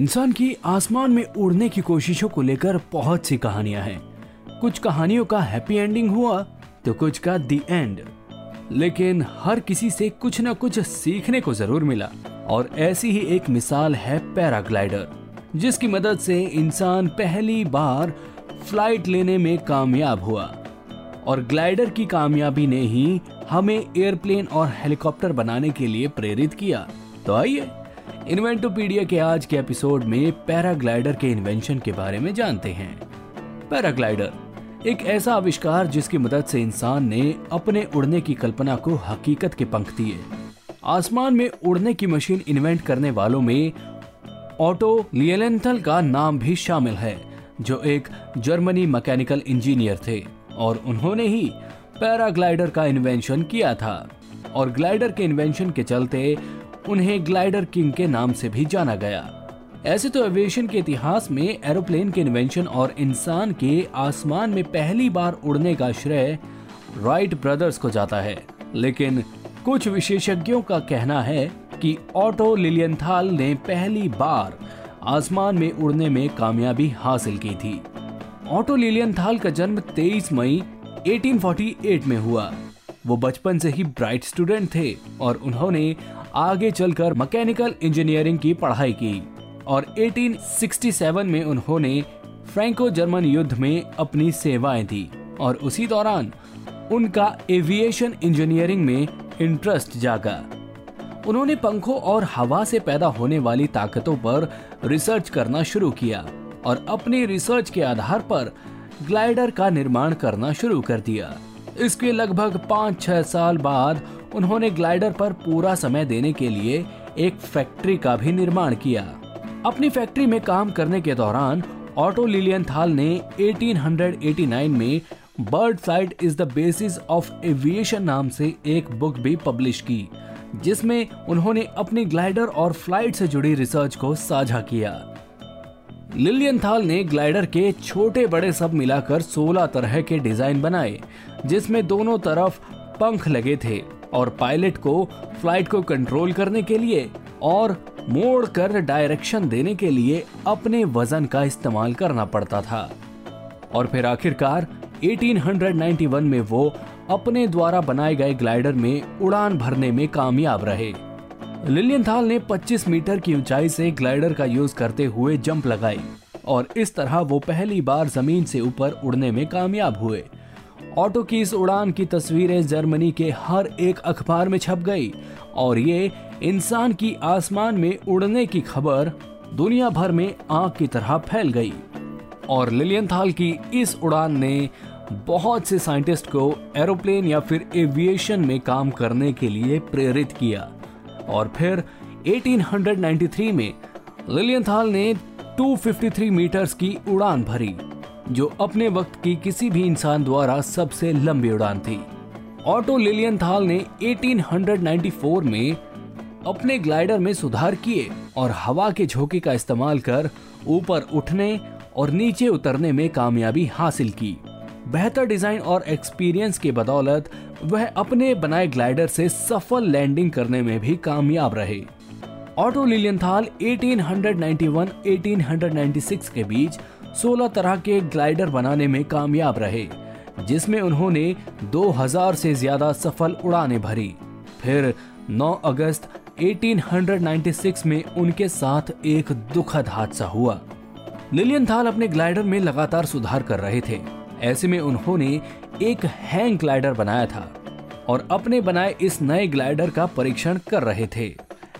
इंसान की आसमान में उड़ने की कोशिशों को लेकर बहुत सी कहानियाँ हैं। कुछ कहानियों का हैप्पी एंडिंग हुआ तो कुछ का दी एंड लेकिन हर किसी से कुछ न कुछ सीखने को ज़रूर मिला, और ऐसी ही एक मिसाल है पैराग्लाइडर, जिसकी मदद से इंसान पहली बार फ़्लाइट लेने में कामयाब हुआ। और ग्लाइडर की कामयाबी ने ही हमें एयरप्लेन और हेलीकॉप्टर बनाने के लिए प्रेरित किया। तो आइए इन्वेंटोपीडिया के आज के एपिसोड में पैराग्लाइडर के इन्वेंशन के बारे में जानते हैं। पैराग्लाइडर, एक ऐसा आविष्कार जिसकी मदद से इंसान ने अपने उड़ने की कल्पना को हकीकत के पंख दिए। आसमान में उड़ने की मशीन इन्वेंट करने वालों में ऑटो लियलेंथल का नाम भी शामिल है, जो एक जर्मनी मैकेनिकल इंजीनियर थे और उन्होंने ही पैराग्लाइडर का इन्वेंशन किया था। और ग्लाइडर के इन्वेंशन के चलते उन्हें ग्लाइडर किंग के नाम से भी जाना गया। ऐसे तो एविएशन के इतिहास में एरोप्लेन के इन्वेंशन और इंसान के आसमान में पहली बार उड़ने का श्रेय राइट ब्रदर्स को जाता है। लेकिन कुछ विशेषज्ञों का कहना है कि ऑटो लिलियंथाल ने पहली बार आसमान में उड़ने में कामयाबी हासिल की थी। ऑटो लिलियंथाल का जन्म 23 मई 1848 में हुआ। वो बचपन से ही ब्राइट स्टूडेंट थे और उन्होंने आगे चलकर मैकेनिकल इंजीनियरिंग की पढ़ाई की। और 1867 में उन्होंने फ्रैंको जर्मन युद्ध में अपनी सेवाएँ दी। और उसी दौरान उनका एविएशन इंजीनियरिंग में इंटरेस्ट जागा। उन्होंने पंखों और हवा से पैदा होने वाली ताकतों पर रिसर्च करना शुरू किया। और अपनी रिसर्च के आधार पर ग्लाइडर का निर्माण करना शुरू कर दिया। इसके लगभग पाँच छह साल बाद उन्होंने ग्लाइडर पर पूरा समय देने के लिए एक फैक्ट्री का भी निर्माण किया। अपनी फैक्ट्री में काम करने के दौरान ऑटो लिलियंथाल ने 1889 में bird flight is the basis of aviation नाम से एक बुक भी पब्लिश की, जिसमें उन्होंने अपनी ग्लाइडर और फ़्लाइट से जुड़ी रिसर्च को साझा किया। लिलियन थाल ने ग्लाइडर के छोटे बड़े सब मिलाकर 16 तरह के डिज़ाइन बनाए, जिसमें दोनों तरफ़ पंख लगे थे। और पायलट को फ़्लाइट को कंट्रोल करने के लिए और मोड़ कर डायरेक्शन देने के लिए अपने वज़न का इस्तेमाल करना पड़ता था। और फिर आखिरकार 1891 में वो अपने द्वारा बनाए गए ग्लाइडर में उड़ान भरने में कामयाब रहे। लिलियंथाल ने 25 मीटर की ऊंचाई से ग्लाइडर का यूज़ करते हुए जंप लगाई और इस तरह वो पहली बार ज़मीन से ऊपर उड़ने में कामयाब हुए। ऑटो की इस उड़ान की तस्वीरें जर्मनी के हर एक अखबार में छप गई, और ये इंसान की आसमान में उड़ने की खबर दुनिया भर में आग की तरह फैल गई। और लिलियंथाल की इस उड़ान ने बहुत से साइंटिस्ट को एरोप्लेन या फिर एविएशन में काम करने के लिए प्रेरित किया। और फिर 1893 में लिलियंथाल ने 253 मीटर्स की उड़ान भरी। जो अपने वक्त की किसी भी इंसान द्वारा सबसे लंबी उड़ान थी। ऑटो लिलियन थाल ने 1894 में अपने ग्लाइडर में सुधार किए और हवा के झोंके का इस्तेमाल कर ऊपर उठने और नीचे उतरने में कामयाबी हासिल की। बेहतर डिज़ाइन और एक्सपीरियंस के बदौलत वह अपने बनाए ग्लाइडर से सफल लैंडिंग करने में भी कामयाब रहे। ऑटो लिलियंथाल 1891-1896 के बीच 16 तरह के ग्लाइडर बनाने में कामयाब रहे, जिसमें उन्होंने 2000 से ज़्यादा सफल उड़ानें भरी। फिर 9 अगस्त 1896 में उनके साथ एक दुखद हादसा हुआ। लिलियंथाल अपने ग्लाइडर में लगातार सुधार कर रहे थे। ऐसे में उन्होंने एक हैंग ग्लाइडर बनाया था और अपने बनाए इस नए ग्लाइडर का परीक्षण कर रहे थे।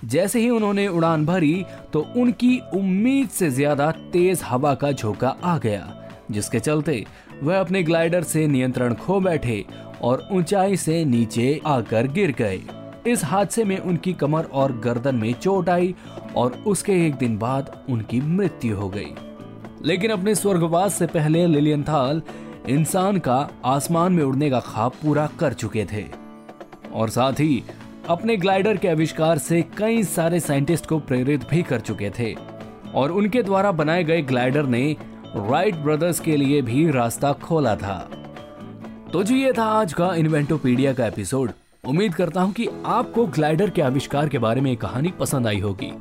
जैसे ही उन्होंने उड़ान भरी तो उनकी उम्मीद से ज़्यादा तेज हवा का झोंका आ गया, जिसके चलते वह अपने ग्लाइडर से नियंत्रण खो बैठे और ऊंचाई से नीचे आकर गिर गए। इस हादसे में उनकी कमर और गर्दन में चोट आई और उसके एक दिन बाद उनकी मृत्यु हो गई। लेकिन अपने स्वर्गवास से पहले लिलियंथाल इंसान का आसमान में उड़ने का ख्वाब पूरा कर चुके थे। और साथ ही अपने ग्लाइडर के आविष्कार से कई सारे साइंटिस्ट को प्रेरित भी कर चुके थे। और उनके द्वारा बनाए गए ग्लाइडर ने राइट ब्रदर्स के लिए भी रास्ता खोला था। तो जी, ये था आज का इन्वेंटोपीडिया का एपिसोड। उम्मीद करता हूँ कि आपको ग्लाइडर के आविष्कार के बारे में कहानी पसंद आई होगी।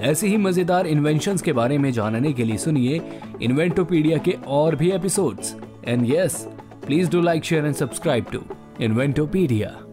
ऐसी ही मज़ेदार इन्वेंशन के बारे में जानने के लिए सुनिए इन्वेंटोपीडिया के और भी episodes and yes please do like share and subscribe to Inventopedia